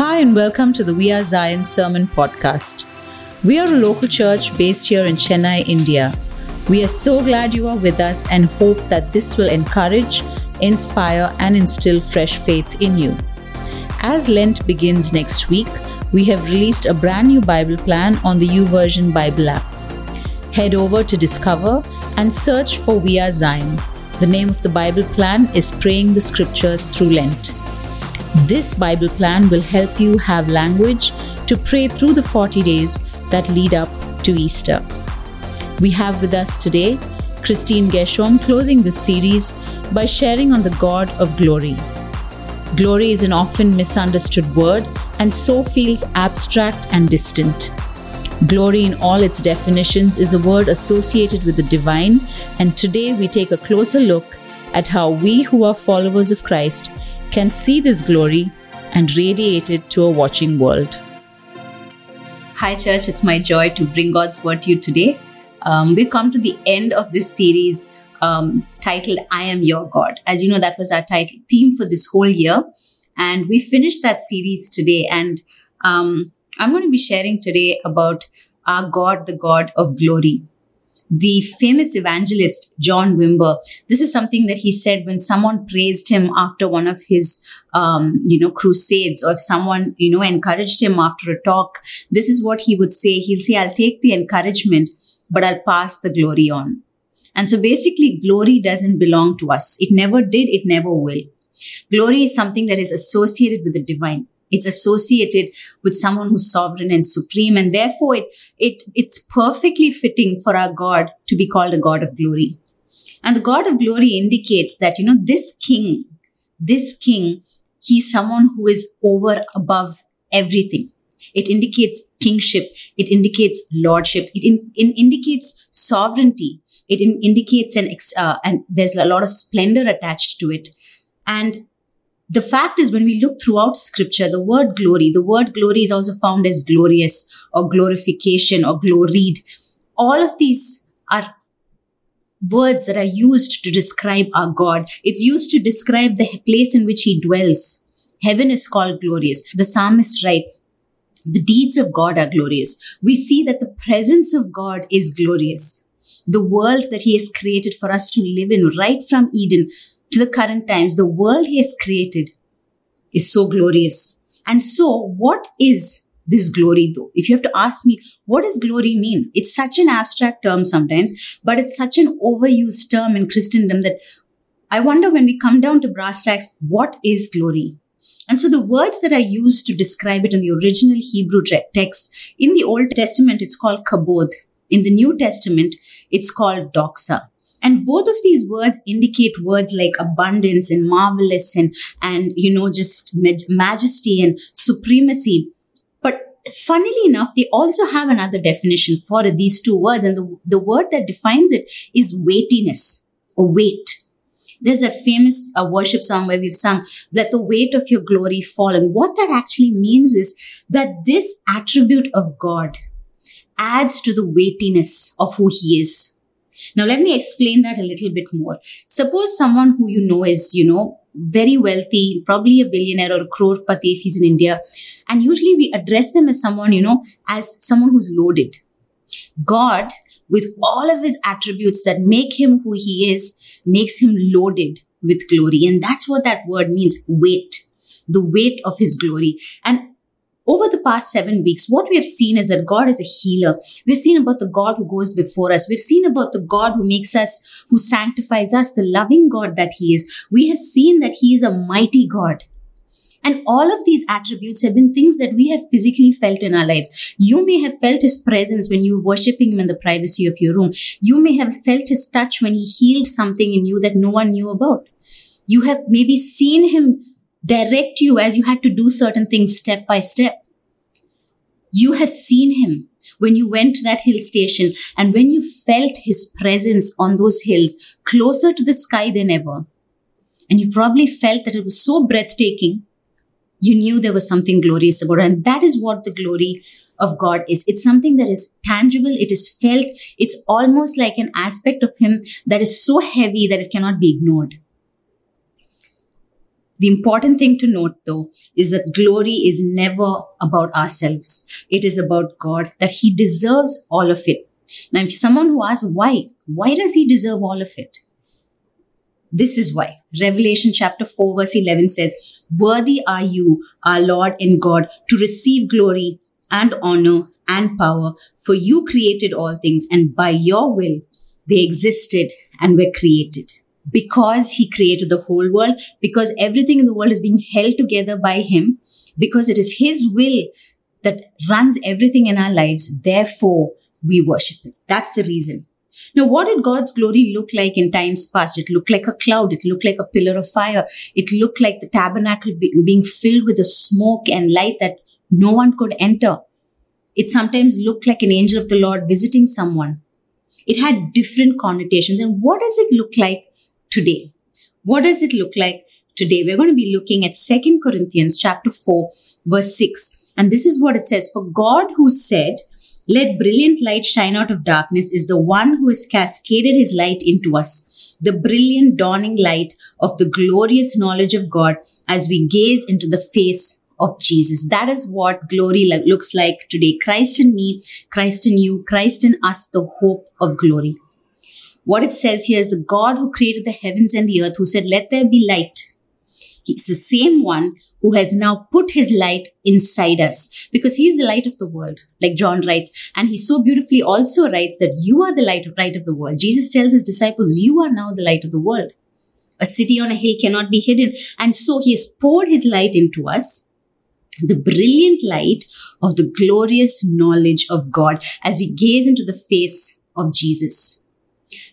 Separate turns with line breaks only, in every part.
Hi, and welcome to the We Are Zion Sermon Podcast. We are a local church based here in Chennai, India. We are so glad you are with us and hope that this will encourage, inspire, and instill fresh faith in you. As Lent begins next week, we have released a brand new Bible plan on the YouVersion Bible app. Head over to discover and search for We Are Zion. The name of the Bible plan is Praying the Scriptures Through Lent. This Bible plan will help you have language to pray through the 40 days that lead up to Easter. We have with us today Christine Gershom closing this series by sharing on the God of glory. Glory is an often misunderstood word and so feels abstract and distant. Glory, in all its definitions, is a word associated with the divine, and today we take a closer look at how we who are followers of Christ can see this glory and radiate it to a watching world. Hi, church. It's my joy to bring God's word to you today. Um, we've come to the end of this series um, titled I Am Your God. As you know, that was our title theme for this whole year. And we finished that series today. And um, I'm going to be sharing today about our God, the God of glory the famous evangelist John Wimber. This is something that he said when someone praised him after one of his, um, you know, crusades, or if someone, you know, encouraged him after a talk. This is what he would say. He'll say, "I'll take the encouragement, but I'll pass the glory on." And so basically, glory doesn't belong to us. It never did. It never will. Glory is something that is associated with the divine. It's associated with someone who's sovereign and supreme. And therefore it, it, it's perfectly fitting for our God to be called a God of glory. And the God of glory indicates that, you know, this king, this king, he's someone who is over above everything. It indicates kingship. It indicates lordship. It in, in indicates sovereignty. It in, indicates an, uh, and there's a lot of splendor attached to it. And the fact is when we look throughout scripture the word glory the word glory is also found as glorious or glorification or gloried. All of these are words that are used to describe our god. It's used to describe the place in which he dwells. Heaven is called glorious. The psalmist write the deeds of god are glorious. We see that the presence of god is glorious. The world that he has created for us to live in right from eden to the current times, the world he has created is so glorious. And so, what is this glory though? If you have to ask me, what does glory mean? It's such an abstract term sometimes, but it's such an overused term in Christendom that I wonder when we come down to brass tacks, what is glory? And so the words that are used to describe it in the original Hebrew text, in the Old Testament, it's called kabod. In the New Testament, it's called doxa. And both of these words indicate words like abundance and marvelous and, and, you know, just majesty and supremacy. But funnily enough, they also have another definition for these two words. And the, the word that defines it is weightiness or weight. There's a famous uh, worship song where we've sung, let the weight of your glory fall. And what that actually means is that this attribute of God adds to the weightiness of who he is. Now, let me explain that a little bit more. Suppose someone who you know is, you know, very wealthy, probably a billionaire or a crorepati if he's in India. And usually we address them as someone, you know, as someone who's loaded. God, with all of his attributes that make him who he is, makes him loaded with glory. And that's what that word means, weight. The weight of his glory. And over the past seven weeks, what we have seen is that God is a healer. We've seen about the God who goes before us. We've seen about the God who makes us, who sanctifies us, the loving God that He is. We have seen that He is a mighty God. And all of these attributes have been things that we have physically felt in our lives. You may have felt his presence when you were worshiping him in the privacy of your room. You may have felt his touch when he healed something in you that no one knew about. You have maybe seen him direct you as you had to do certain things step by step. You have seen him when you went to that hill station and when you felt his presence on those hills closer to the sky than ever. And you probably felt that it was so breathtaking. You knew there was something glorious about it. And that is what the glory of God is. It's something that is tangible. It is felt. It's almost like an aspect of him that is so heavy that it cannot be ignored. The important thing to note though is that glory is never about ourselves. It is about God, that He deserves all of it. Now, if someone who asks why, why does He deserve all of it? This is why. Revelation chapter 4 verse 11 says, Worthy are you, our Lord and God, to receive glory and honor and power, for you created all things, and by your will they existed and were created. Because he created the whole world, because everything in the world is being held together by him, because it is his will that runs everything in our lives, therefore we worship him. That's the reason. Now, what did God's glory look like in times past? It looked like a cloud. It looked like a pillar of fire. It looked like the tabernacle being filled with the smoke and light that no one could enter. It sometimes looked like an angel of the Lord visiting someone. It had different connotations. And what does it look like today? What does it look like today? We're going to be looking at Second Corinthians chapter 4, verse 6. And this is what it says. For God who said, let brilliant light shine out of darkness is the one who has cascaded his light into us. The brilliant dawning light of the glorious knowledge of God as we gaze into the face of Jesus. That is what glory looks like today. Christ in me, Christ in you, Christ in us, the hope of glory. What it says here is the God who created the heavens and the earth, who said, let there be light. He's the same one who has now put his light inside us because he's the light of the world, like John writes. And he so beautifully also writes that you are the light, light of the world. Jesus tells his disciples, you are now the light of the world. A city on a hill cannot be hidden. And so he has poured his light into us the brilliant light of the glorious knowledge of God as we gaze into the face of Jesus.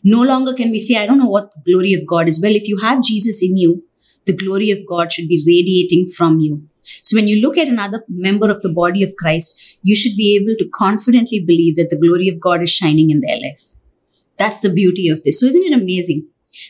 No longer can we say, I don't know what the glory of God is. Well, if you have Jesus in you, the glory of God should be radiating from you. So when you look at another member of the body of Christ, you should be able to confidently believe that the glory of God is shining in their life. That's the beauty of this. So isn't it amazing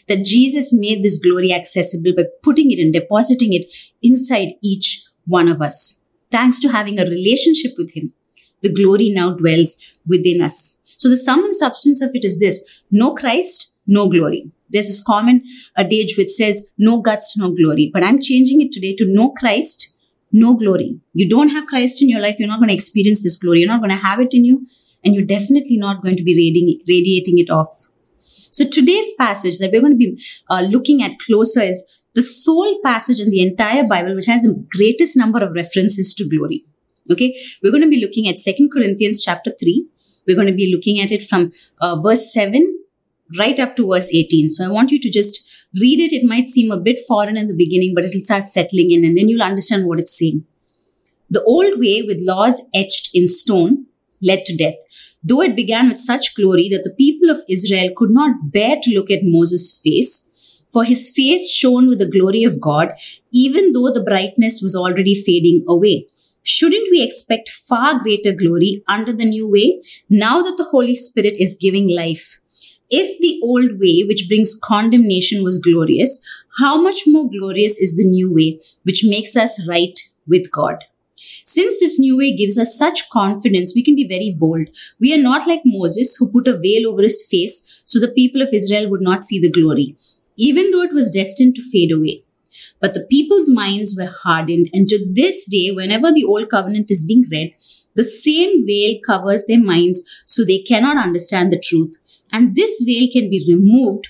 that Jesus made this glory accessible by putting it and depositing it inside each one of us. Thanks to having a relationship with Him, the glory now dwells within us. So the sum and substance of it is this no Christ, no glory. There's this common adage which says, no guts, no glory. But I'm changing it today to no Christ, no glory. You don't have Christ in your life, you're not going to experience this glory. You're not going to have it in you, and you're definitely not going to be radiating, it off. So today's passage that we're going to be uh, looking at closer is the sole passage in the entire Bible which has the greatest number of references to glory. Okay, we're going to be looking at Second Corinthians chapter 3. We're going to be looking at it from uh, verse 7 right up to verse 18. So I want you to just read it. It might seem a bit foreign in the beginning, but it'll start settling in and then you'll understand what it's saying. The old way with laws etched in stone led to death, though it began with such glory that the people of Israel could not bear to look at Moses' face for his face shone with the glory of God, even though the brightness was already fading away. Shouldn't we expect far greater glory under the new way now that the Holy Spirit is giving life? If the old way, which brings condemnation, was glorious, how much more glorious is the new way, which makes us right with God? Since this new way gives us such confidence, we can be very bold. We are not like Moses, who put a veil over his face so the people of Israel would not see the glory even though it was destined to fade away. But the people's minds were hardened, and to this day, whenever the Old Covenant is being read, the same veil covers their minds so they cannot understand the truth. And this veil can be removed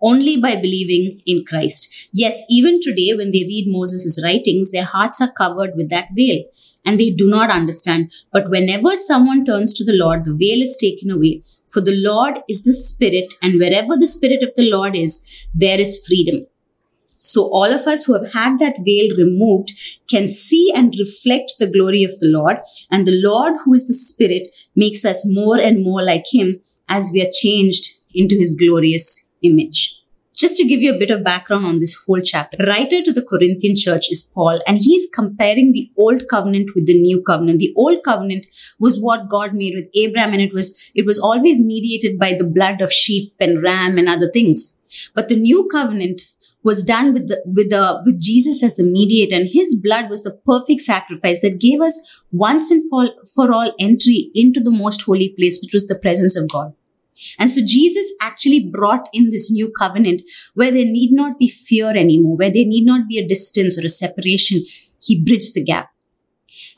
only by believing in Christ. Yes, even today, when they read Moses' writings, their hearts are covered with that veil and they do not understand. But whenever someone turns to the Lord, the veil is taken away. For the Lord is the Spirit, and wherever the Spirit of the Lord is, there is freedom. So all of us who have had that veil removed can see and reflect the glory of the Lord. And the Lord, who is the Spirit, makes us more and more like Him as we are changed into His glorious image. Just to give you a bit of background on this whole chapter, writer to the Corinthian church is Paul, and he's comparing the old covenant with the new covenant. The old covenant was what God made with Abraham, and it was, it was always mediated by the blood of sheep and ram and other things. But the new covenant was done with the, with the, with Jesus as the mediator and his blood was the perfect sacrifice that gave us once and for, for all entry into the most holy place, which was the presence of God.
And so Jesus actually brought in this new covenant where there need not be fear anymore, where there need not be a distance or a separation. He bridged the gap.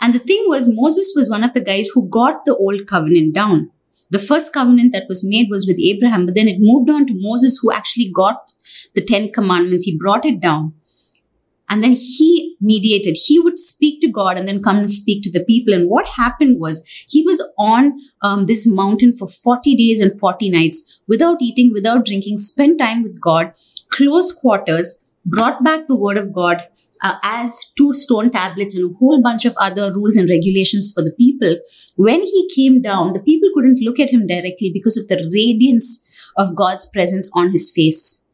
And the thing was, Moses was one of the guys who got the old covenant down. The first covenant that was made was with Abraham, but then it moved on to Moses, who actually got the Ten Commandments. He brought it down. And then he mediated. He would speak to God and then come and speak to the people. And what happened was he was on um, this mountain for 40 days and 40 nights without eating, without drinking, spent time with God, close quarters, brought back the word of God uh, as two stone tablets and a whole bunch of other rules and regulations for the people. When he came down, the people couldn't look at him directly because of the radiance of God's presence on his face.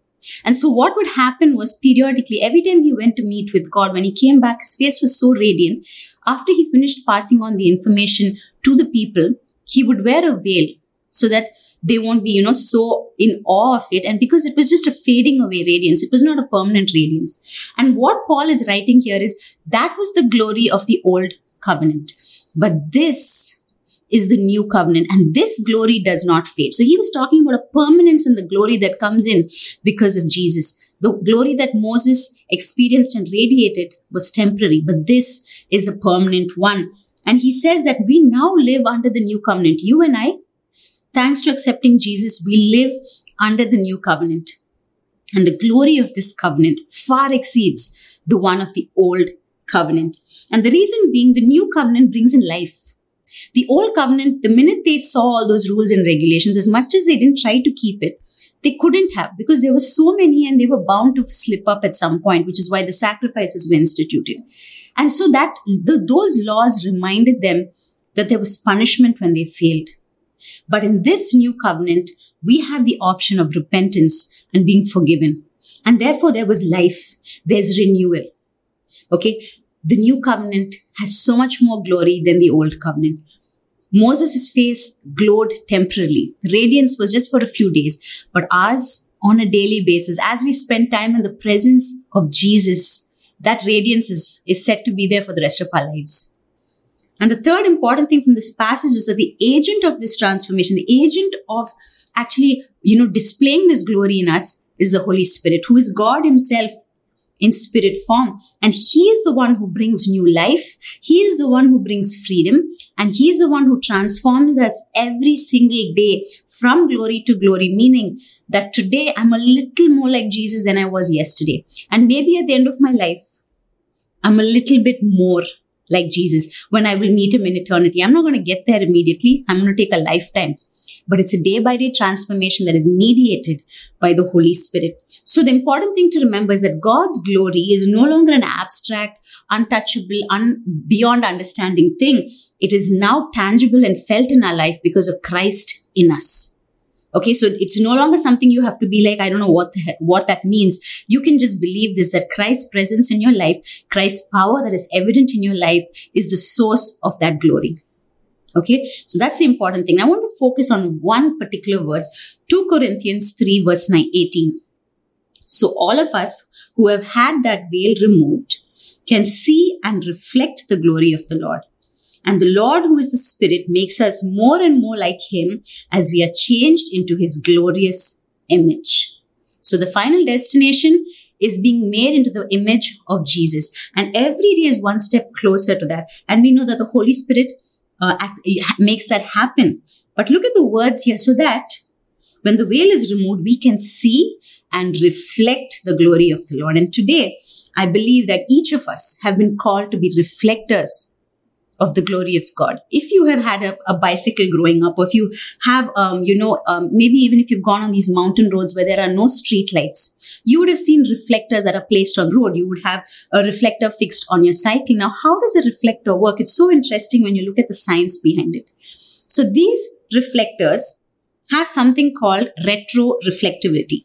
And so what would happen was periodically, every time he went to meet with God, when he came back, his face was so radiant. After he finished passing on the information to the people, he would wear a veil so that they won't be, you know, so in awe of it. And because it was just a fading away radiance, it was not a permanent radiance. And what Paul is writing here is that was the glory of the old covenant. But this is the new covenant and this glory does not fade. So he was talking about a permanence in the glory that comes in because of Jesus. The glory that Moses experienced and radiated was temporary, but this is a permanent one. And he says that we now live under the new covenant. You and I, thanks to accepting Jesus, we live under the new covenant. And the glory of this covenant far exceeds the one of the old covenant. And the reason being the new covenant brings in life. The old covenant, the minute they saw all those rules and regulations, as much as they didn't try to keep it, they couldn't have because there were so many and they were bound to slip up at some point, which is why the sacrifices were instituted. And so that the, those laws reminded them that there was punishment when they failed. But in this new covenant, we have the option of repentance and being forgiven. And therefore there was life. There's renewal. Okay the new covenant has so much more glory than the old covenant. Moses' face glowed temporarily. The radiance was just for a few days, but ours on a daily basis, as we spend time in the presence of Jesus, that radiance is, is set to be there for the rest of our lives. And the third important thing from this passage is that the agent of this transformation, the agent of actually, you know, displaying this glory in us is the Holy Spirit, who is God himself in spirit form. And he is the one who brings new life. He is the one who brings freedom. And he is the one who transforms us every single day from glory to glory, meaning that today I'm a little more like Jesus than I was yesterday. And maybe at the end of my life, I'm a little bit more like Jesus when I will meet him in eternity. I'm not going to get there immediately. I'm going to take a lifetime but it's a day by day transformation that is mediated by the Holy Spirit. So the important thing to remember is that God's glory is no longer an abstract, untouchable, un- beyond understanding thing. It is now tangible and felt in our life because of Christ in us. Okay, so it's no longer something you have to be like, I don't know what the, what that means. You can just believe this that Christ's presence in your life, Christ's power that is evident in your life is the source of that glory. Okay. So that's the important thing. I want to focus on one particular verse, 2 Corinthians 3 verse 9, 18. So all of us who have had that veil removed can see and reflect the glory of the Lord. And the Lord, who is the Spirit, makes us more and more like Him as we are changed into His glorious image. So the final destination is being made into the image of Jesus. And every day is one step closer to that. And we know that the Holy Spirit uh, act, makes that happen. But look at the words here so that when the veil is removed, we can see and reflect the glory of the Lord. And today, I believe that each of us have been called to be reflectors of the glory of God. If you have had a, a bicycle growing up, or if you have, um, you know, um, maybe even if you've gone on these mountain roads where there are no street lights, you would have seen reflectors that are placed on the road. You would have a reflector fixed on your cycle. Now, how does a reflector work? It's so interesting when you look at the science behind it. So these reflectors have something called retro reflectivity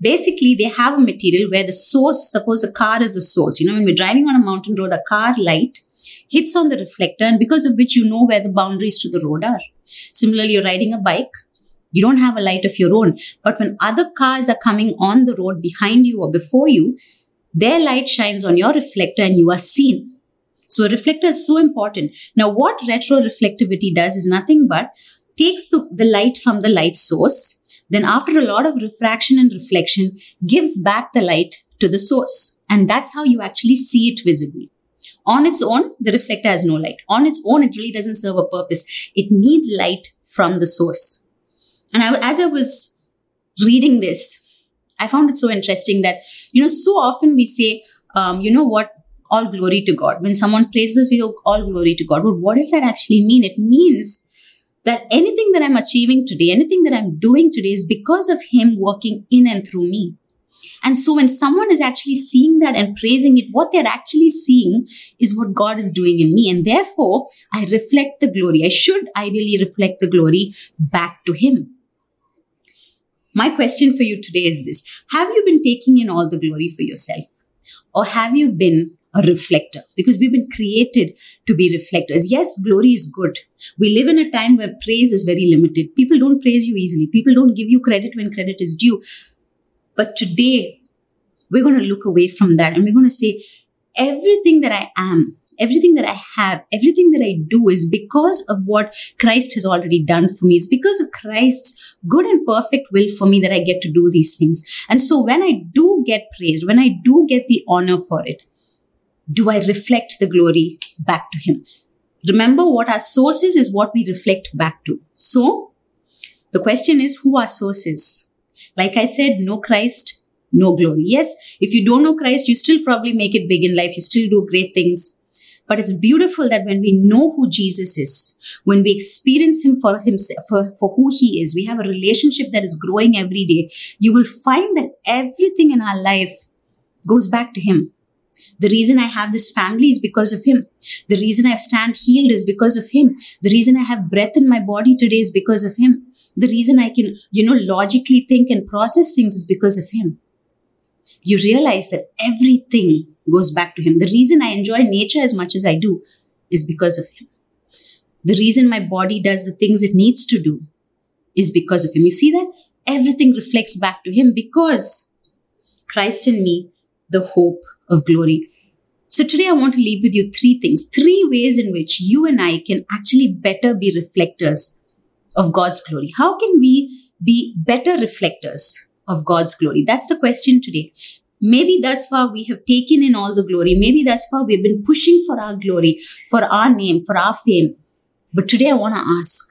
basically they have a material where the source suppose the car is the source you know when we're driving on a mountain road a car light hits on the reflector and because of which you know where the boundaries to the road are. Similarly, you're riding a bike. You don't have a light of your own. But when other cars are coming on the road behind you or before you, their light shines on your reflector and you are seen. So a reflector is so important. Now, what retroreflectivity does is nothing but takes the, the light from the light source, then after a lot of refraction and reflection, gives back the light to the source. And that's how you actually see it visibly. On its own, the reflector has no light. On its own, it really doesn't serve a purpose. It needs light from the source. And I, as I was reading this, I found it so interesting that, you know, so often we say, um, you know what, all glory to God. When someone praises, we go, all glory to God. But what does that actually mean? It means that anything that I'm achieving today, anything that I'm doing today is because of Him working in and through me. And so when someone is actually seeing that and praising it, what they're actually seeing is what God is doing in me. And therefore, I reflect the glory. I should ideally reflect the glory back to Him. My question for you today is this Have you been taking in all the glory for yourself? Or have you been a reflector because we've been created to be reflectors. Yes, glory is good. We live in a time where praise is very limited. People don't praise you easily. People don't give you credit when credit is due. But today, we're going to look away from that and we're going to say, everything that I am, everything that I have, everything that I do is because of what Christ has already done for me. It's because of Christ's good and perfect will for me that I get to do these things. And so when I do get praised, when I do get the honor for it, do I reflect the glory back to Him? Remember what our source is, is what we reflect back to. So, the question is who our source is? Like I said, no Christ, no glory. Yes, if you don't know Christ, you still probably make it big in life. You still do great things. But it's beautiful that when we know who Jesus is, when we experience him for himself, for, for who he is, we have a relationship that is growing every day. You will find that everything in our life goes back to him. The reason I have this family is because of him. The reason I stand healed is because of him. The reason I have breath in my body today is because of him. The reason I can, you know, logically think and process things is because of him. You realize that everything goes back to him. The reason I enjoy nature as much as I do is because of him. The reason my body does the things it needs to do is because of him. You see that? Everything reflects back to him because Christ in me, the hope of glory. So today I want to leave with you three things, three ways in which you and I can actually better be reflectors of God's glory. How can we be better reflectors of God's glory? That's the question today. Maybe thus far we have taken in all the glory. Maybe thus far we've been pushing for our glory, for our name, for our fame. But today I want to ask,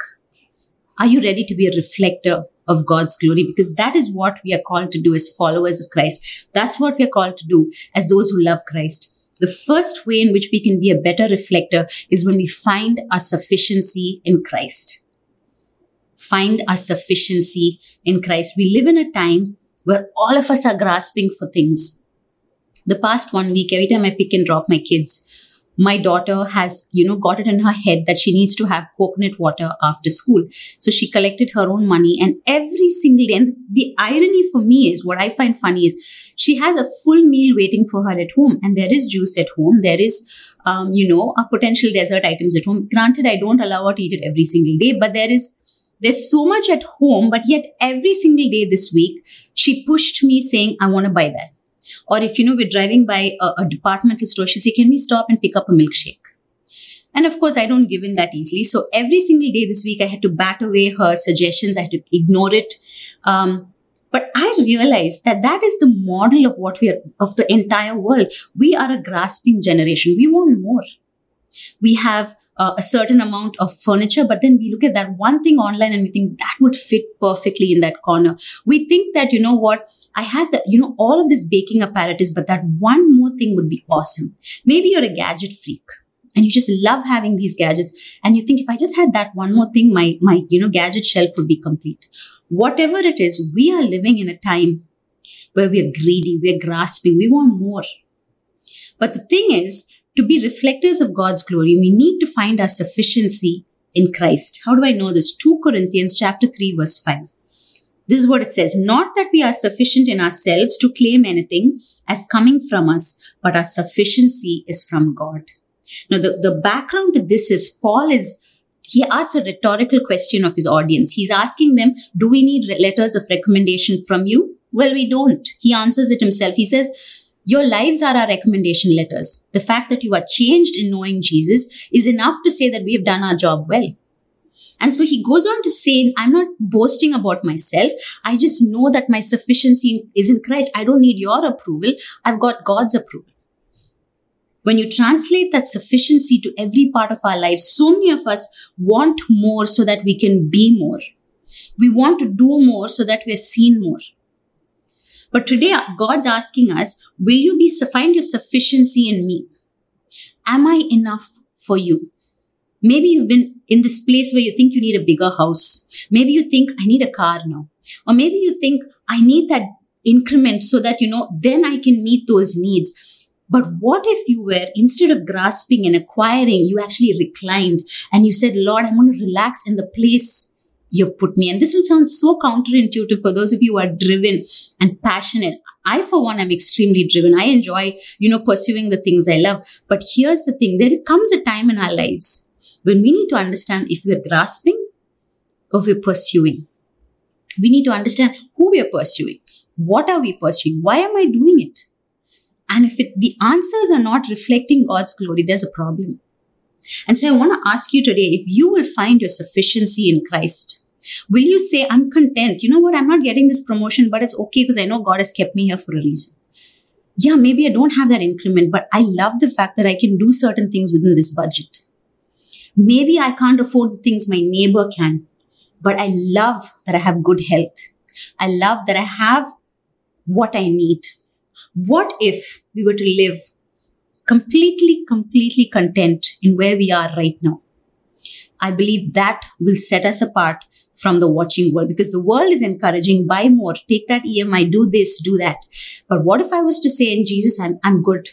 are you ready to be a reflector of God's glory because that is what we are called to do as followers of Christ. That's what we are called to do as those who love Christ. The first way in which we can be a better reflector is when we find our sufficiency in Christ. Find our sufficiency in Christ. We live in a time where all of us are grasping for things. The past one week, every time I pick and drop my kids, my daughter has, you know, got it in her head that she needs to have coconut water after school. So she collected her own money and every single day. And the irony for me is what I find funny is she has a full meal waiting for her at home and there is juice at home. There is, um, you know, a potential dessert items at home. Granted, I don't allow her to eat it every single day, but there is, there's so much at home, but yet every single day this week, she pushed me saying, I want to buy that. Or if, you know, we're driving by a, a departmental store, she say, can we stop and pick up a milkshake? And of course, I don't give in that easily. So every single day this week, I had to bat away her suggestions. I had to ignore it. Um, but I realized that that is the model of what we are, of the entire world. We are a grasping generation. We want more we have uh, a certain amount of furniture, but then we look at that one thing online and we think that would fit perfectly in that corner. We think that, you know what, I have that, you know, all of this baking apparatus, but that one more thing would be awesome. Maybe you're a gadget freak and you just love having these gadgets and you think if i just had that one more thing my my you know gadget shelf would be complete whatever it is we are living in a time where we are greedy we're grasping we want more but the thing is to be reflectors of God's glory, we need to find our sufficiency in Christ. How do I know this? 2 Corinthians chapter 3 verse 5. This is what it says. Not that we are sufficient in ourselves to claim anything as coming from us, but our sufficiency is from God. Now, the, the background to this is Paul is, he asks a rhetorical question of his audience. He's asking them, do we need letters of recommendation from you? Well, we don't. He answers it himself. He says, your lives are our recommendation letters. The fact that you are changed in knowing Jesus is enough to say that we have done our job well. And so he goes on to say, I'm not boasting about myself. I just know that my sufficiency is in Christ. I don't need your approval. I've got God's approval. When you translate that sufficiency to every part of our lives, so many of us want more so that we can be more. We want to do more so that we're seen more. But today, God's asking us, will you be, find your sufficiency in me? Am I enough for you? Maybe you've been in this place where you think you need a bigger house. Maybe you think I need a car now. Or maybe you think I need that increment so that, you know, then I can meet those needs. But what if you were, instead of grasping and acquiring, you actually reclined and you said, Lord, I'm going to relax in the place you've put me. And this will sound so counterintuitive for those of you who are driven and passionate. I, for one, am extremely driven. I enjoy, you know, pursuing the things I love. But here's the thing. There comes a time in our lives when we need to understand if we're grasping or we're pursuing. We need to understand who we're pursuing. What are we pursuing? Why am I doing it? And if it, the answers are not reflecting God's glory, there's a problem. And so I want to ask you today if you will find your sufficiency in Christ, will you say, I'm content? You know what? I'm not getting this promotion, but it's okay because I know God has kept me here for a reason. Yeah, maybe I don't have that increment, but I love the fact that I can do certain things within this budget. Maybe I can't afford the things my neighbor can, but I love that I have good health. I love that I have what I need. What if we were to live completely, completely content in where we are right now? I believe that will set us apart from the watching world because the world is encouraging buy more, take that EMI, do this, do that. But what if I was to say in Jesus, I'm, I'm good.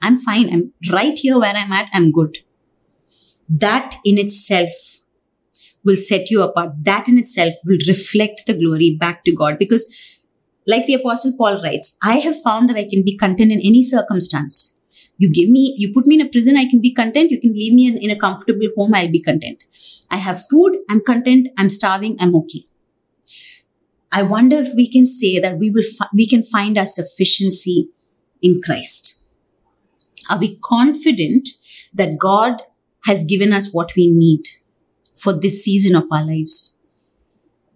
I'm fine. I'm right here where I'm at. I'm good. That in itself will set you apart. That in itself will reflect the glory back to God because like the apostle Paul writes, I have found that I can be content in any circumstance. You give me, you put me in a prison, I can be content. You can leave me in, in a comfortable home, I'll be content. I have food, I'm content. I'm starving, I'm okay. I wonder if we can say that we will, fi- we can find our sufficiency in Christ. Are we confident that God has given us what we need for this season of our lives?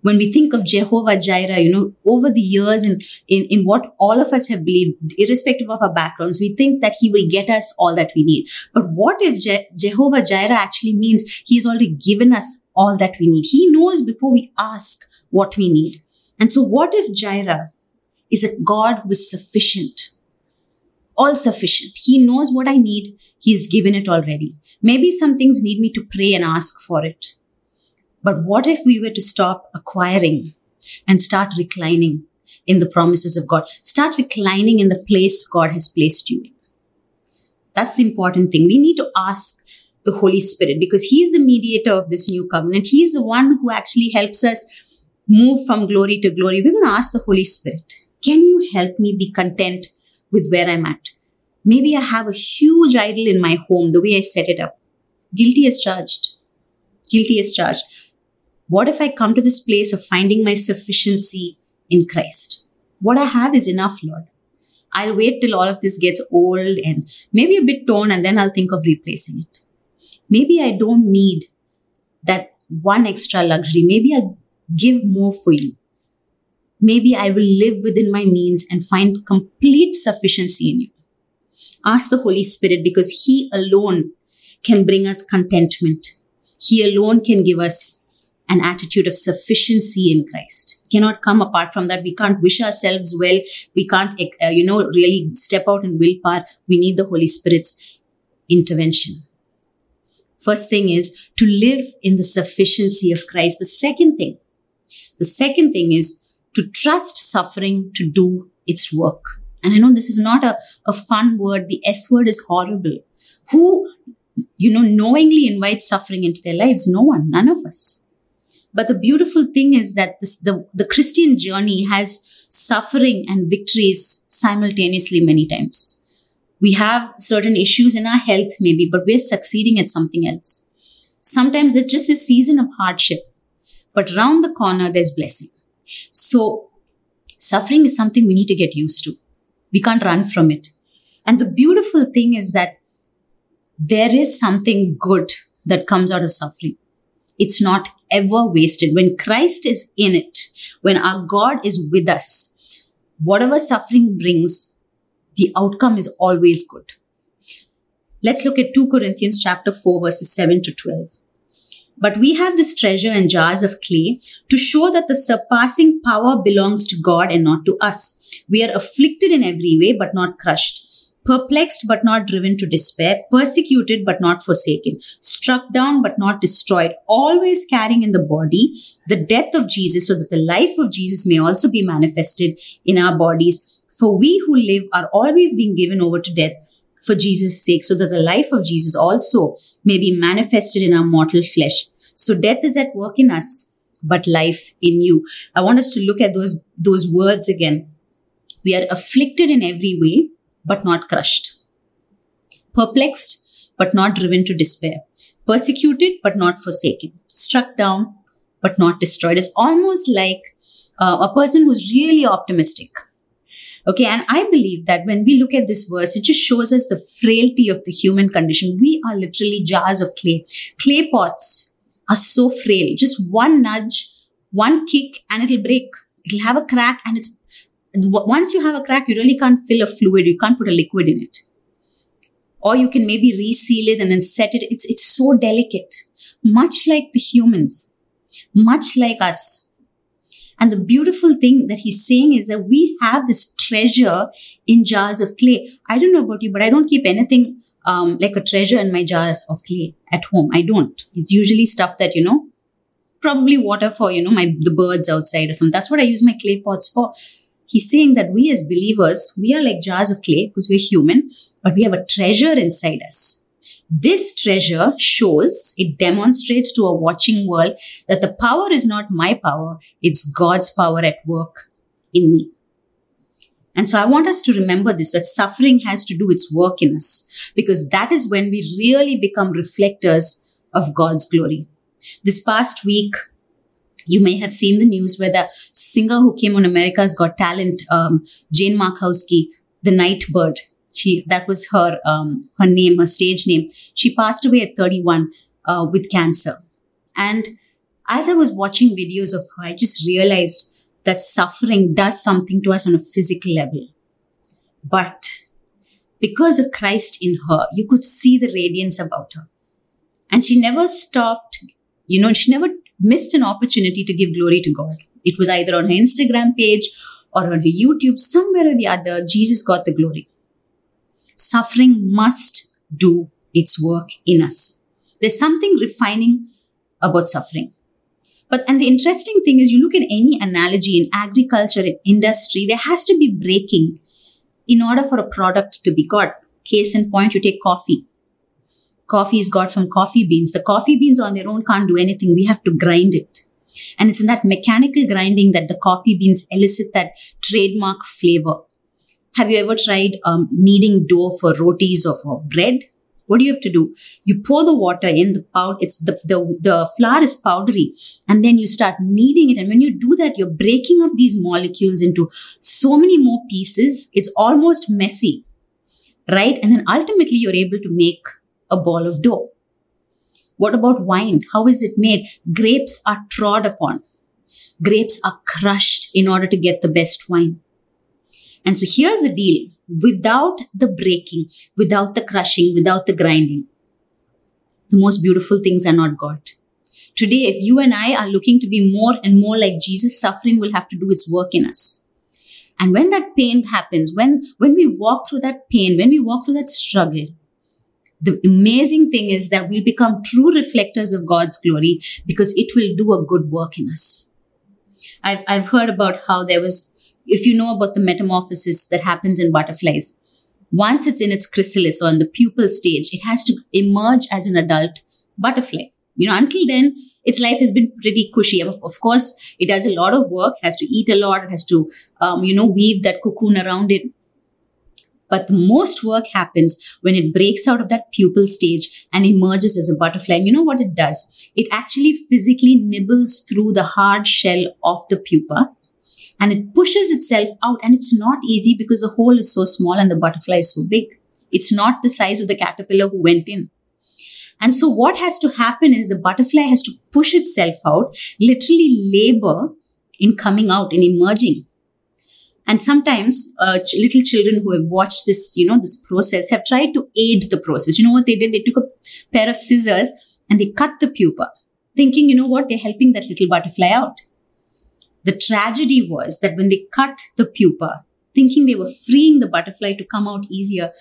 When we think of Jehovah Jireh, you know, over the years and in, in what all of us have believed, irrespective of our backgrounds, we think that he will get us all that we need. But what if Je- Jehovah Jireh actually means he's already given us all that we need? He knows before we ask what we need. And so what if Jireh is a God who is sufficient? All sufficient. He knows what I need. He's given it already. Maybe some things need me to pray and ask for it. But what if we were to stop acquiring and start reclining in the promises of God? Start reclining in the place God has placed you in. That's the important thing. We need to ask the Holy Spirit because He's the mediator of this new covenant. He's the one who actually helps us move from glory to glory. We're going to ask the Holy Spirit, can you help me be content with where I'm at? Maybe I have a huge idol in my home, the way I set it up. Guilty as charged. Guilty as charged. What if I come to this place of finding my sufficiency in Christ? What I have is enough, Lord. I'll wait till all of this gets old and maybe a bit torn and then I'll think of replacing it. Maybe I don't need that one extra luxury. Maybe I'll give more for you. Maybe I will live within my means and find complete sufficiency in you. Ask the Holy Spirit because He alone can bring us contentment. He alone can give us an attitude of sufficiency in Christ. Cannot come apart from that. We can't wish ourselves well. We can't, uh, you know, really step out in willpower. We need the Holy Spirit's intervention. First thing is to live in the sufficiency of Christ. The second thing, the second thing is to trust suffering to do its work. And I know this is not a, a fun word. The S word is horrible. Who, you know, knowingly invites suffering into their lives? No one, none of us. But the beautiful thing is that this, the, the Christian journey has suffering and victories simultaneously many times. We have certain issues in our health, maybe, but we're succeeding at something else. Sometimes it's just a season of hardship, but round the corner, there's blessing. So suffering is something we need to get used to. We can't run from it. And the beautiful thing is that there is something good that comes out of suffering it's not ever wasted. When Christ is in it, when our God is with us, whatever suffering brings, the outcome is always good. Let's look at 2 Corinthians chapter 4 verses 7 to 12. But we have this treasure in jars of clay to show that the surpassing power belongs to God and not to us. We are afflicted in every way, but not crushed perplexed but not driven to despair, persecuted but not forsaken, struck down but not destroyed, always carrying in the body the death of Jesus so that the life of Jesus may also be manifested in our bodies. For we who live are always being given over to death for Jesus' sake, so that the life of Jesus also may be manifested in our mortal flesh. So death is at work in us, but life in you. I want us to look at those, those words again. We are afflicted in every way, but not crushed. Perplexed, but not driven to despair. Persecuted, but not forsaken. Struck down, but not destroyed. It's almost like uh, a person who's really optimistic. Okay, and I believe that when we look at this verse, it just shows us the frailty of the human condition. We are literally jars of clay. Clay pots are so frail. Just one nudge, one kick, and it'll break. It'll have a crack, and it's once you have a crack, you really can't fill a fluid. You can't put a liquid in it. Or you can maybe reseal it and then set it. It's, it's so delicate. Much like the humans. Much like us. And the beautiful thing that he's saying is that we have this treasure in jars of clay. I don't know about you, but I don't keep anything um, like a treasure in my jars of clay at home. I don't. It's usually stuff that, you know, probably water for, you know, my, the birds outside or something. That's what I use my clay pots for. He's saying that we as believers, we are like jars of clay because we're human, but we have a treasure inside us. This treasure shows, it demonstrates to a watching world that the power is not my power, it's God's power at work in me. And so I want us to remember this, that suffering has to do its work in us, because that is when we really become reflectors of God's glory. This past week, you may have seen the news where the singer who came on America's Got Talent, um, Jane Marczewski, the Nightbirde. She that was her um, her name, her stage name. She passed away at 31 uh, with cancer. And as I was watching videos of her, I just realized that suffering does something to us on a physical level. But because of Christ in her, you could see the radiance about her. And she never stopped, you know, she never missed an opportunity to give glory to God. It was either on her Instagram page or on her YouTube, somewhere or the other, Jesus got the glory. Suffering must do its work in us. There's something refining about suffering. But, and the interesting thing is, you look at any analogy in agriculture, in industry, there has to be breaking in order for a product to be got. Case in point, you take coffee coffee is got from coffee beans. The coffee beans on their own can't do anything. We have to grind it. And it's in that mechanical grinding that the coffee beans elicit that trademark flavor. Have you ever tried um, kneading dough for rotis or for bread? What do you have to do? You pour the water in the powder. It's the, the, the flour is powdery and then you start kneading it. And when you do that, you're breaking up these molecules into so many more pieces. It's almost messy, right? And then ultimately you're able to make a ball of dough. What about wine? How is it made? Grapes are trod upon. Grapes are crushed in order to get the best wine. And so here's the deal. Without the breaking, without the crushing, without the grinding, the most beautiful things are not got. Today, if you and I are looking to be more and more like Jesus, suffering will have to do its work in us. And when that pain happens, when, when we walk through that pain, when we walk through that struggle, the amazing thing is that we'll become true reflectors of God's glory because it will do a good work in us. I've, I've heard about how there was, if you know about the metamorphosis that happens in butterflies, once it's in its chrysalis or in the pupal stage, it has to emerge as an adult butterfly. You know, until then, its life has been pretty cushy. Of, course, it does a lot of work, has to eat a lot, has to, um, you know, weave that cocoon around it. But the most work happens when it breaks out of that pupal stage and emerges as a butterfly. And you know what it does? It actually physically nibbles through the hard shell of the pupa and it pushes itself out. And it's not easy because the hole is so small and the butterfly is so big. It's not the size of the caterpillar who went in. And so what has to happen is the butterfly has to push itself out, literally labor in coming out and emerging. And sometimes uh, ch- little children who have watched this, you know, this process have tried to aid the process. You know what they did? They took a pair of scissors and they cut the pupa, thinking, you know what, they're helping that little butterfly out. The tragedy was that when they cut the pupa, thinking they were freeing the butterfly to come out easier,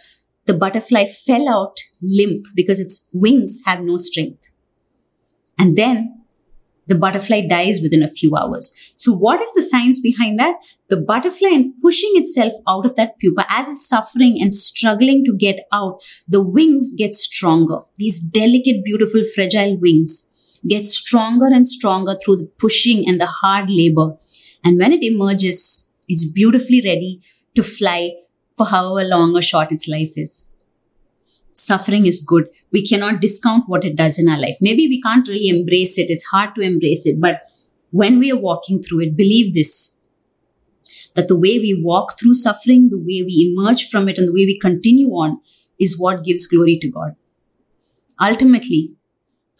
the butterfly fell out limp because its wings have no strength. And then the butterfly dies within a few hours. So what is the science behind that? The butterfly and pushing itself out of that pupa as it's suffering and struggling to get out, the wings get stronger. These delicate, beautiful, fragile wings get stronger and stronger through the pushing and the hard labor. And when it emerges, it's beautifully ready to fly for however long or short its life is suffering is good. We cannot discount what it does in our life. Maybe we can't really embrace it. It's hard to embrace it. But when we are walking through it, believe this that the way we walk through suffering, the way we emerge from it, and the way we continue on is what gives glory to God. Ultimately,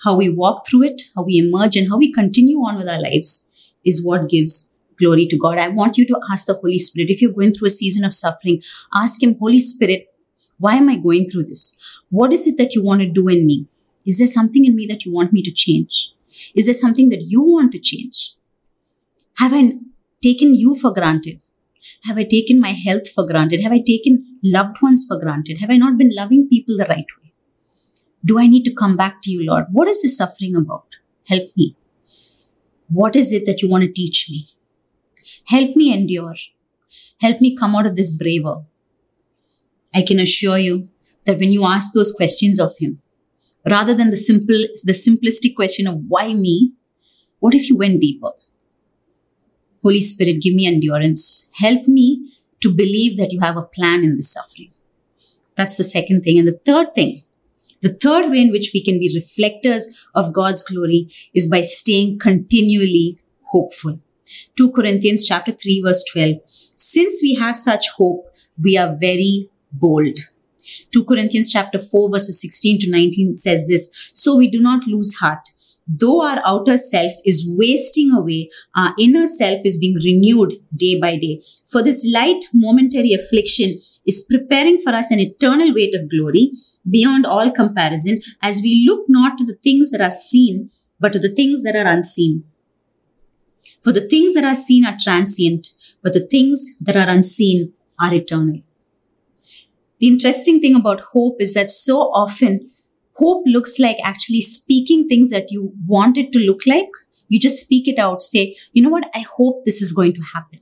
how we walk through it, how we emerge, and how we continue on with our lives is what gives glory to God. I want you to ask the Holy Spirit, if you're going through a season of suffering, ask Him, Holy Spirit, why am I going through this? What is it that you want to do in me? Is there something in me that you want me to change? Is there something that you want to change? Have I taken you for granted? Have I taken my health for granted? Have I taken loved ones for granted? Have I not been loving people the right way? Do I need to come back to you, Lord? What is this suffering about? Help me. What is it that you want to teach me? Help me endure. Help me come out of this braver. I can assure you that when you ask those questions of him, rather than the simple, the simplistic question of why me, what if you went deeper? Holy Spirit, give me endurance. Help me to believe that you have a plan in this suffering. That's the second thing. And the third thing, the third way in which we can be reflectors of God's glory is by staying continually hopeful. 2 Corinthians chapter 3 verse 12. Since we have such hope, we are very bold. 2 Corinthians chapter 4 verses 16 to 19 says this, so we do not lose heart. Though our outer self is wasting away, our inner self is being renewed day by day. For this light momentary affliction is preparing for us an eternal weight of glory beyond all comparison as we look not to the things that are seen, but to the things that are unseen. For the things that are seen are transient, but the things that are unseen are eternal. The interesting thing about hope is that so often hope looks like actually speaking things that you want it to look like. You just speak it out, say, you know what? I hope this is going to happen.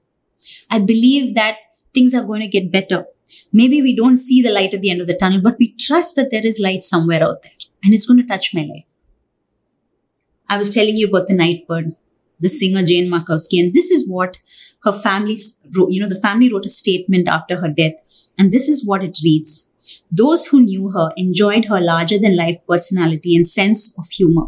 I believe that things are going to get better. Maybe we don't see the light at the end of the tunnel, but we trust that there is light somewhere out there and it's going to touch my life. I was telling you about the Nightbirde the singer Jane Marczewski. And this is what her family wrote. You know, the family wrote a statement after her death. And this is what it reads. Those who knew her enjoyed her larger than life personality and sense of humor.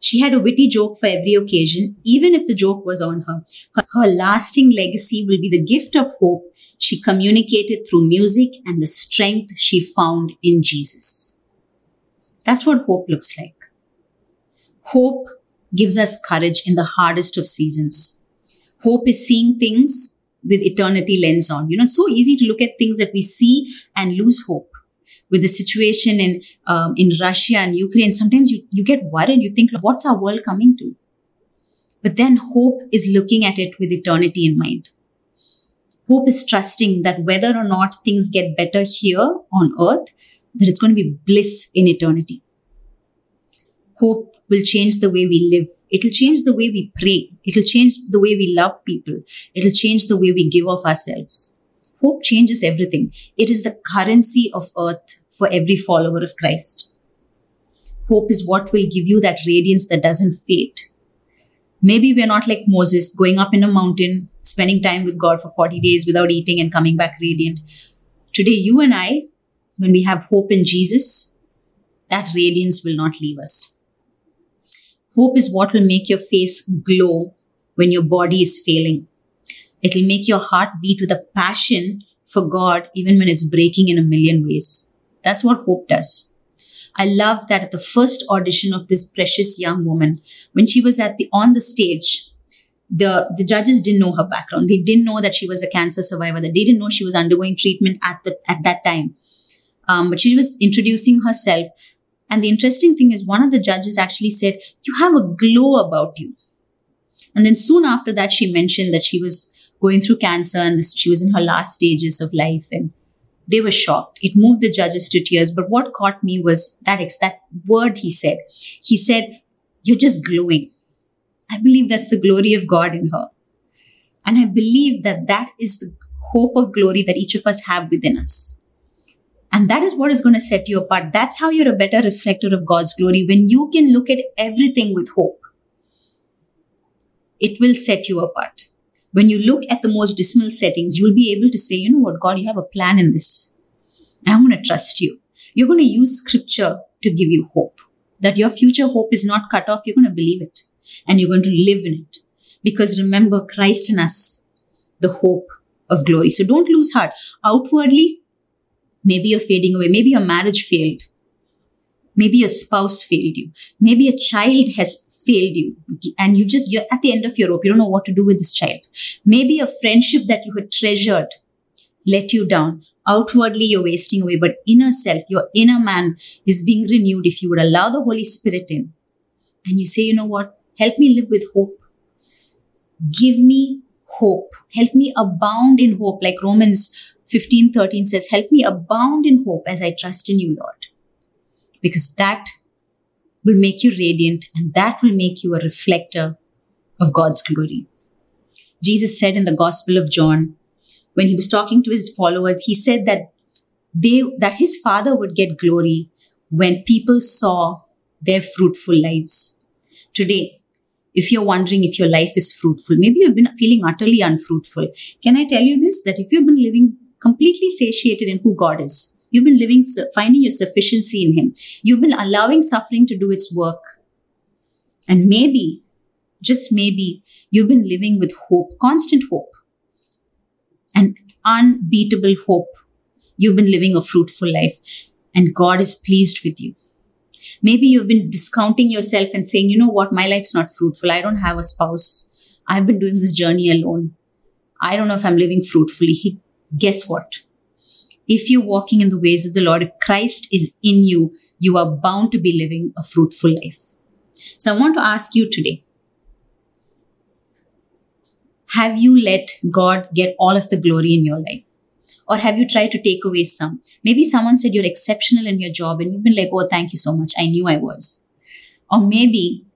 She had a witty joke for every occasion, even if the joke was on her. her. Her lasting legacy will be the gift of hope she communicated through music and the strength she found in Jesus. That's what hope looks like. Hope gives us courage in the hardest of seasons. Hope is seeing things with eternity lens on. You know, it's so easy to look at things that we see and lose hope. With the situation in um, in Russia and Ukraine, sometimes you, you get worried. You think, what's our world coming to? But then hope is looking at it with eternity in mind. Hope is trusting that whether or not things get better here on earth, that it's going to be bliss in eternity. Hope will change the way we live. It'll change the way we pray. It'll change the way we love people. It'll change the way we give of ourselves. Hope changes everything. It is the currency of earth for every follower of Christ. Hope is what will give you that radiance that doesn't fade. Maybe we're not like Moses going up in a mountain, spending time with God for 40 days without eating and coming back radiant. Today, you and I, when we have hope in Jesus, that radiance will not leave us. Hope is what will make your face glow when your body is failing. It'll make your heart beat with a passion for God even when it's breaking in a million ways. That's what hope does. I love that at the first audition of this precious young woman, when she was at the on the stage, the, the judges didn't know her background. They didn't know that she was a cancer survivor, that they didn't know she was undergoing treatment at the at that time. Um, but she was introducing herself. And the interesting thing is, one of the judges actually said, You have a glow about you. And then soon after that, she mentioned that she was going through cancer and this, she was in her last stages of life. And they were shocked. It moved the judges to tears. But what caught me was that, that word he said. He said, You're just glowing. I believe that's the glory of God in her. And I believe that that is the hope of glory that each of us have within us. And that is what is going to set you apart. That's how you're a better reflector of God's glory. When you can look at everything with hope, it will set you apart. When you look at the most dismal settings, you'll be able to say, you know what, God, you have a plan in this. I'm going to trust you. You're going to use scripture to give you hope. That your future hope is not cut off. You're going to believe it and you're going to live in it. Because remember, Christ in us, the hope of glory. So don't lose heart. Outwardly, maybe you're fading away. Maybe your marriage failed. Maybe your spouse failed you. Maybe a child has failed you and you just, you're at the end of your rope. You don't know what to do with this child. Maybe a friendship that you had treasured let you down. Outwardly, you're wasting away, but inner self, your inner man is being renewed if you would allow the Holy Spirit in. And you say, you know what? Help me live with hope. Give me hope. Help me abound in hope. Like Romans 15 13 says, Help me abound in hope as I trust in you, Lord. Because that will make you radiant and that will make you a reflector of God's glory. Jesus said in the Gospel of John, when he was talking to his followers, he said that they, that his father would get glory when people saw their fruitful lives. Today, if you're wondering if your life is fruitful, maybe you've been feeling utterly unfruitful. Can I tell you this? That if you've been living completely satiated in who God is, you've been living, finding your sufficiency in Him, you've been allowing suffering to do its work. And maybe, just maybe, you've been living with hope, constant hope, and unbeatable hope. You've been living a fruitful life, and God is pleased with you. Maybe you've been discounting yourself and saying, you know what, my life's not fruitful. I don't have a spouse. I've been doing this journey alone. I don't know if I'm living fruitfully. Guess what? If you're walking in the ways of the Lord, if Christ is in you, you are bound to be living a fruitful life. So I want to ask you today have you let God get all of the glory in your life? Or have you tried to take away some? Maybe someone said you're exceptional in your job and you've been like, oh, thank you so much. I knew I was. Or maybe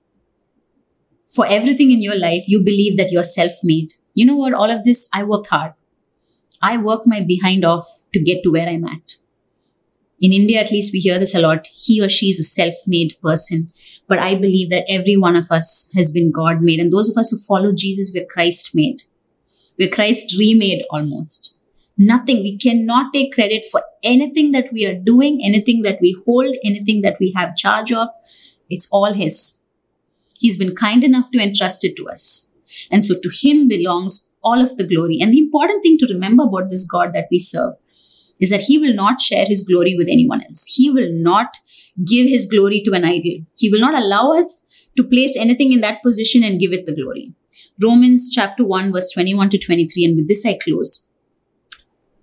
for everything in your life, you believe that you're self made. You know what? All of this, I worked hard. I worked my behind off to get to where I'm at. In India, at least, we hear this a lot. He or she is a self made person. But I believe that every one of us has been God made. And those of us who follow Jesus, we're Christ made. We're Christ remade almost. Nothing. We cannot take credit for anything that we are doing, anything that we hold, anything that we have charge of. It's all His. He's been kind enough to entrust it to us. And so to Him belongs all of the glory. And the important thing to remember about this God that we serve is that He will not share His glory with anyone else. He will not give His glory to an idol. He will not allow us to place anything in that position and give it the glory. Romans chapter 1 verse 21 to 23 and with this I close.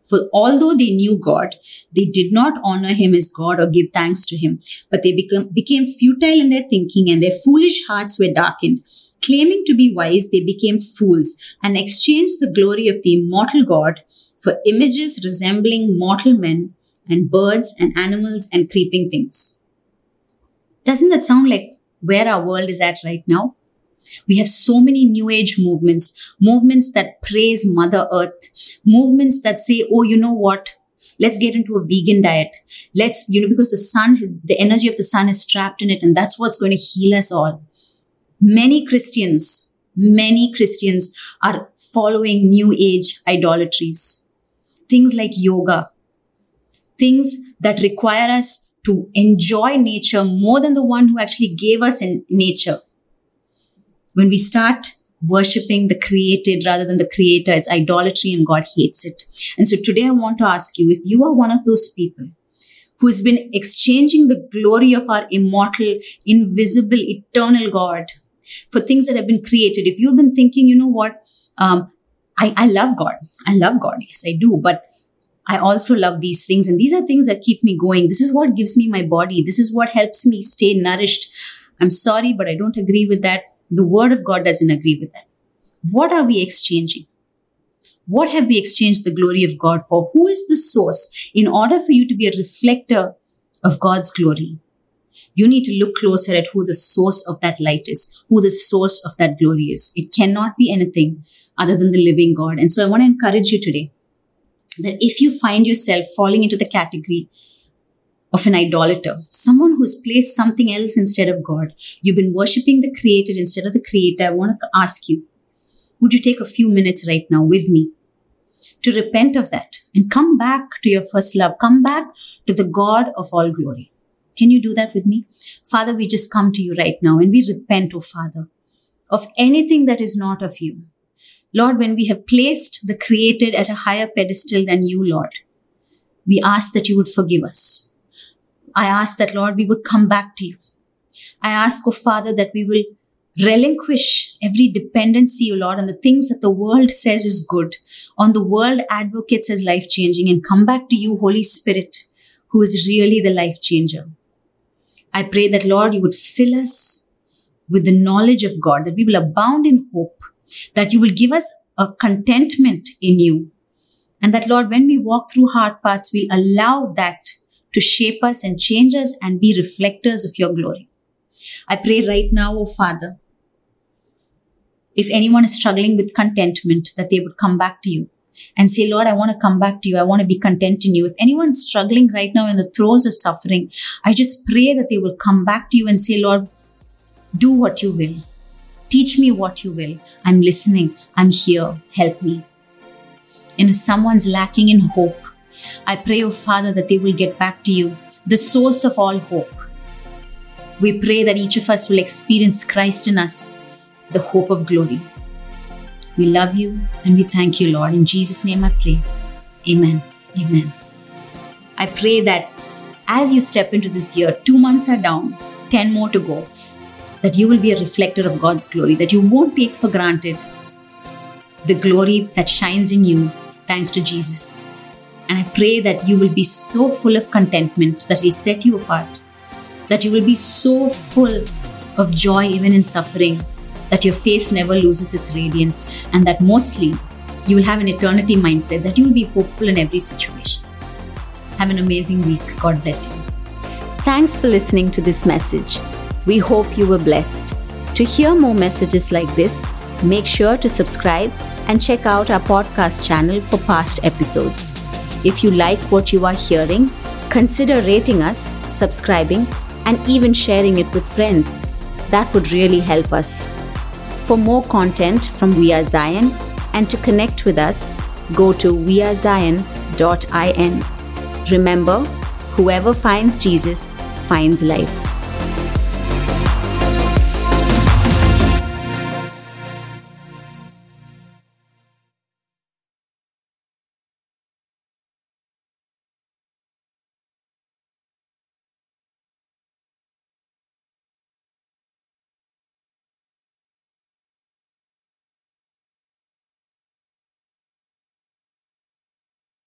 For although they knew God, they did not honor him as God or give thanks to him, but they become, became futile in their thinking and their foolish hearts were darkened. Claiming to be wise, they became fools and exchanged the glory of the immortal God for images resembling mortal men and birds and animals and creeping things. Doesn't that sound like where our world is at right now? We have so many new age movements, movements that praise Mother Earth, movements that say, oh, you know what? Let's get into a vegan diet. Let's, you know, because the sun has, the energy of the sun is trapped in it and that's what's going to heal us all. Many Christians, many Christians are following new age idolatries. Things like yoga, things that require us to enjoy nature more than the one who actually gave us in nature when we start worshipping the created rather than the creator, it's idolatry and God hates it. And so today I want to ask you if you are one of those people who has been exchanging the glory of our immortal, invisible, eternal God for things that have been created. If you've been thinking, you know what, um, I, I love God. I love God. Yes, I do. But I also love these things. And these are things that keep me going. This is what gives me my body. This is what helps me stay nourished. I'm sorry, but I don't agree with that. The word of God doesn't agree with that. What are we exchanging? What have we exchanged the glory of God for? Who is the source in order for you to be a reflector of God's glory? You need to look closer at who the source of that light is, who the source of that glory is. It cannot be anything other than the living God. And so I want to encourage you today that if you find yourself falling into the category of an idolater, someone who's placed something else instead of God, you've been worshiping the creator instead of the creator, I want to ask you, would you take a few minutes right now with me to repent of that and come back to your first love? Come back to the God of all glory. Can you do that with me? Father, we just come to you right now and we repent, oh Father, of anything that is not of you. Lord, when we have placed the created at a higher pedestal than you, Lord, we ask that you would forgive us. I ask that, Lord, we would come back to you. I ask, oh Father, that we will relinquish every dependency, O Lord, on the things that the world says is good, on the world advocates as life changing, and come back to you, Holy Spirit, who is really the life changer. I pray that, Lord, you would fill us with the knowledge of God, that we will abound in hope, that you will give us a contentment in you. And that, Lord, when we walk through hard paths, we'll allow that to shape us and change us and be reflectors of your glory. I pray right now, oh Father, if anyone is struggling with contentment, that they would come back to you and say, Lord, I want to come back to you. I want to be content in you. If anyone's struggling right now in the throes of suffering, I just pray that they will come back to you and say, Lord, do what you will. Teach me what you will. I'm listening. I'm here. Help me. If someone's lacking in hope, I pray, oh Father, that they will get back to you, the source of all hope. We pray that each of us will experience Christ in us, the hope of glory. We love you and we thank you, Lord. In Jesus' name I pray. Amen. Amen. I pray that as you step into this year, two months are down, 10 more to go that you will be a reflector of God's glory, that you won't take for granted the glory that shines in you thanks to Jesus. And I pray that you will be so full of contentment that He'll set you apart, that you will be so full of joy even in suffering, that your face never loses its radiance, and that mostly you will have an eternity mindset, that you will be hopeful in every situation. Have an amazing week. God bless you.
Thanks for listening to this message. We hope you were blessed. To hear more messages like this, make sure to subscribe and check out our podcast channel for past episodes. If you like what you are hearing, consider rating us, subscribing, and even sharing it with friends. That would really help us. For more content from We Are Zion and to connect with us, go to wearezion.in. Remember, whoever finds Jesus finds life.